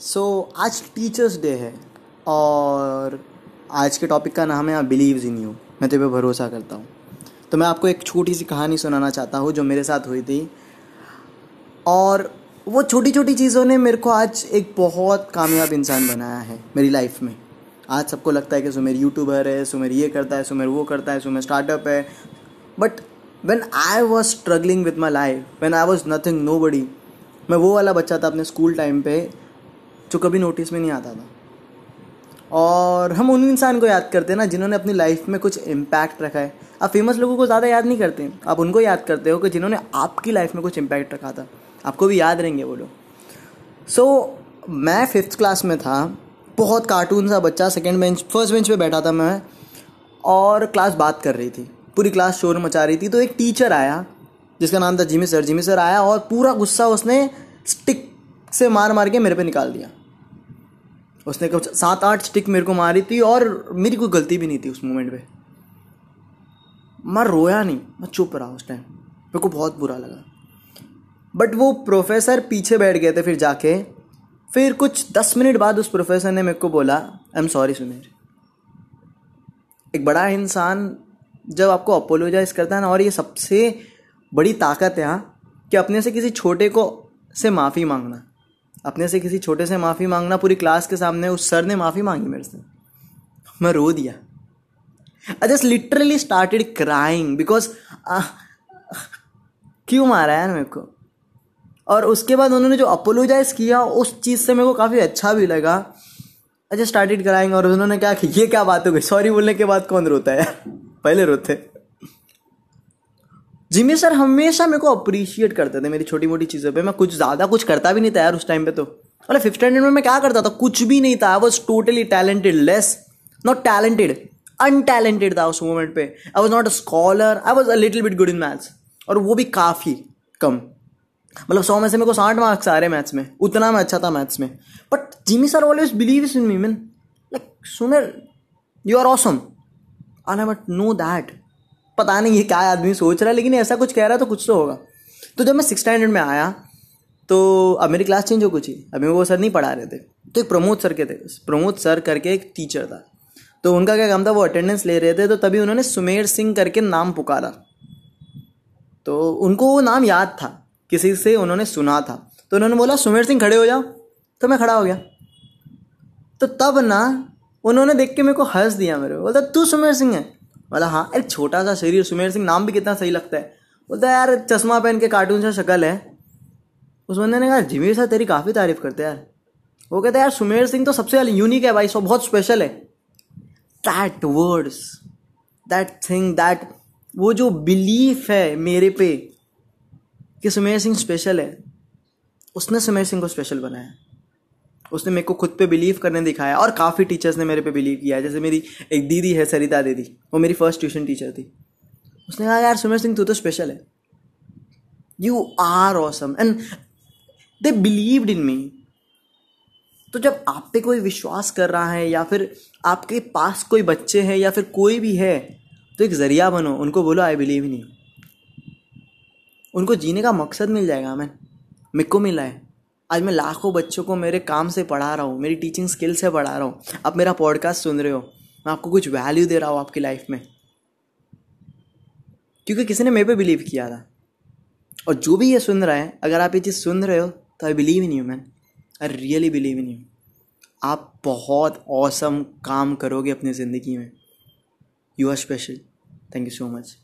सो so, आज teachers day है और आज के टॉपिक का नाम है आई बिलीव इन यू मैं तेरे पे भरोसा करता हूँ। तो मैं आपको एक छोटी सी कहानी सुनाना चाहता हूँ जो मेरे साथ हुई थी। और वो छोटी छोटी चीज़ों ने मेरे को आज एक बहुत कामयाब इंसान बनाया है मेरी लाइफ में। आज सबको लगता है कि सुमेर यूट्यूबर है सुमेर ये करता है सुमेर वो करता है सुमेर स्टार्टअप है। But when I was struggling with my life when I was nothing nobody मैं वो वाला बच्चा था अपने स्कूल टाइम पे जो कभी नोटिस में नहीं आता था। और हम उन इंसान को याद करते हैं ना जिन्होंने अपनी लाइफ में कुछ इम्पैक्ट रखा है। आप फ़ेमस लोगों को ज़्यादा याद नहीं करते। आप उनको याद करते हो कि जिन्होंने आपकी लाइफ में कुछ इम्पैक्ट रखा था। आपको भी याद रहेंगे वो लोग। सो so, मैं फिफ्थ क्लास में था। बहुत कार्टून सा बच्चा सेकेंड बेंच फ़र्स्ट बेंच पे बैठा था मैं। और क्लास बात कर रही थी। पूरी क्लास शोर मचा रही थी। तो एक टीचर आया जिसका नाम था जिमी सर जिमी सर आया और पूरा गुस्सा उसने स्टिक से मार मार के मेरे पे निकाल दिया। उसने कुछ सात आठ स्टिक मेरे को मारी थी और मेरी कोई गलती भी नहीं थी उस मोमेंट पे। मैं रोया नहीं, मैं चुप रहा उस टाइम मेरे को बहुत बुरा लगा। बट वो प्रोफेसर पीछे बैठ गए थे फिर जाके। फिर कुछ दस मिनट बाद उस प्रोफेसर ने मेरे को बोला आई एम सॉरी सुमेर एक बड़ा इंसान जब आपको अपोलोजाइज करता है ना, और ये सबसे बड़ी ताकत है हाँ कि अपने से किसी छोटे को से माफ़ी मांगना। अपने से किसी छोटे से माफ़ी मांगना पूरी क्लास के सामने उस सर ने माफ़ी मांगी मेरे से। मैं रो दिया। I just literally started crying because क्यों मारा है मेरे को? और उसके बाद उन्होंने जो अपोलोजाइज किया, उस चीज़ से मेरे को काफ़ी अच्छा भी लगा। अच्छा स्टार्टेड कराएँगे और उन्होंने क्या ये क्या बात हो गई? सॉरी बोलने के बाद कौन रोता है? पहले रोते। जिमी सर हमेशा मेरे को अप्रिशिएट करते थे मेरी छोटी मोटी चीज़ों पे। मैं कुछ ज़्यादा कुछ करता भी नहीं था यार उस टाइम पे तो। अरे फिफ्थ स्टैंडर्ड में मैं क्या करता था? कुछ भी नहीं था। I was totally talented less not talented untalented था उस मोमेंट पे। I was not a scholar I was a little bit good in maths और वो भी काफ़ी कम। मतलब सौ में से मेरे को साठ मार्क्स आ रहे मैथ्स में। उतना मैं अच्छा था मैथ्स में। But Jimmy sir always believe in me mean like सुनर you are awesome I know that पता नहीं ये क्या आदमी सोच रहा है, लेकिन ऐसा कुछ कह रहा है तो कुछ तो होगा। तो जब मैं सिक्स स्टैंडर्ड में आया तो अब मेरी क्लास चेंज हो कुछ ही। अभी वो सर नहीं पढ़ा रहे थे। तो एक प्रमोद सर के थे। प्रमोद सर करके एक टीचर था। तो उनका क्या काम था? वो अटेंडेंस ले रहे थे। तो तभी उन्होंने सुमेर सिंह करके नाम पुकारा। तो उनको वो नाम याद था। किसी से उन्होंने सुना था। तो उन्होंने बोला, सुमेर सिंह खड़े हो जाओ। तो मैं खड़ा हो गया। तो तब ना, उन्होंने देख के मेरे को हंस दिया मेरे को। बोलता, तू सुमेर सिंह है? बोला हाँ एक छोटा सा शरीर सुमेर सिंह, नाम भी कितना सही लगता है। बोलता है, यार, चश्मा पहन के कार्टून सा शक्ल है। उस बंदे ने कहा, जिमीर सर, तेरी काफ़ी तारीफ़ करते यार। वो कहते यार, सुमेर सिंह तो सबसे यूनिक है भाई, सो बहुत स्पेशल है। That words that thing that वो जो बिलीफ है मेरे पे कि सुमेर सिंह स्पेशल है, उसने सुमेर सिंह को स्पेशल बनाया। उसने मेरे को खुद पे बिलीव करने दिखाया और काफ़ी टीचर्स ने मेरे पे बिलीव किया जैसे मेरी एक दीदी है, सरिता दीदी, वो मेरी फ़र्स्ट ट्यूशन टीचर थी। उसने कहा, यार सुमेर सिंह, तू तो स्पेशल है। You are awesome and they believed in me तो जब आप पे कोई विश्वास कर रहा है या फिर आपके पास कोई बच्चे हैं या फिर कोई भी है तो एक ज़रिया बनो। उनको बोलो आई बिलीव इन यू उनको जीने का मकसद मिल जाएगा मैन मेरे को मिला है। आज मैं लाखों बच्चों को मेरे काम से पढ़ा रहा हूँ, मेरी टीचिंग स्किल से पढ़ा रहा हूँ। आप मेरा पॉडकास्ट सुन रहे हो। मैं आपको कुछ वैल्यू दे रहा हूँ आपकी लाइफ में। क्योंकि किसी ने मेरे पे बिलीव किया था। और जो भी ये सुन रहा है, अगर आप ये चीज़ सुन रहे हो तो I believe in you man I really believe in you आप बहुत औसम काम करोगे अपनी ज़िंदगी में। You are special thank you so much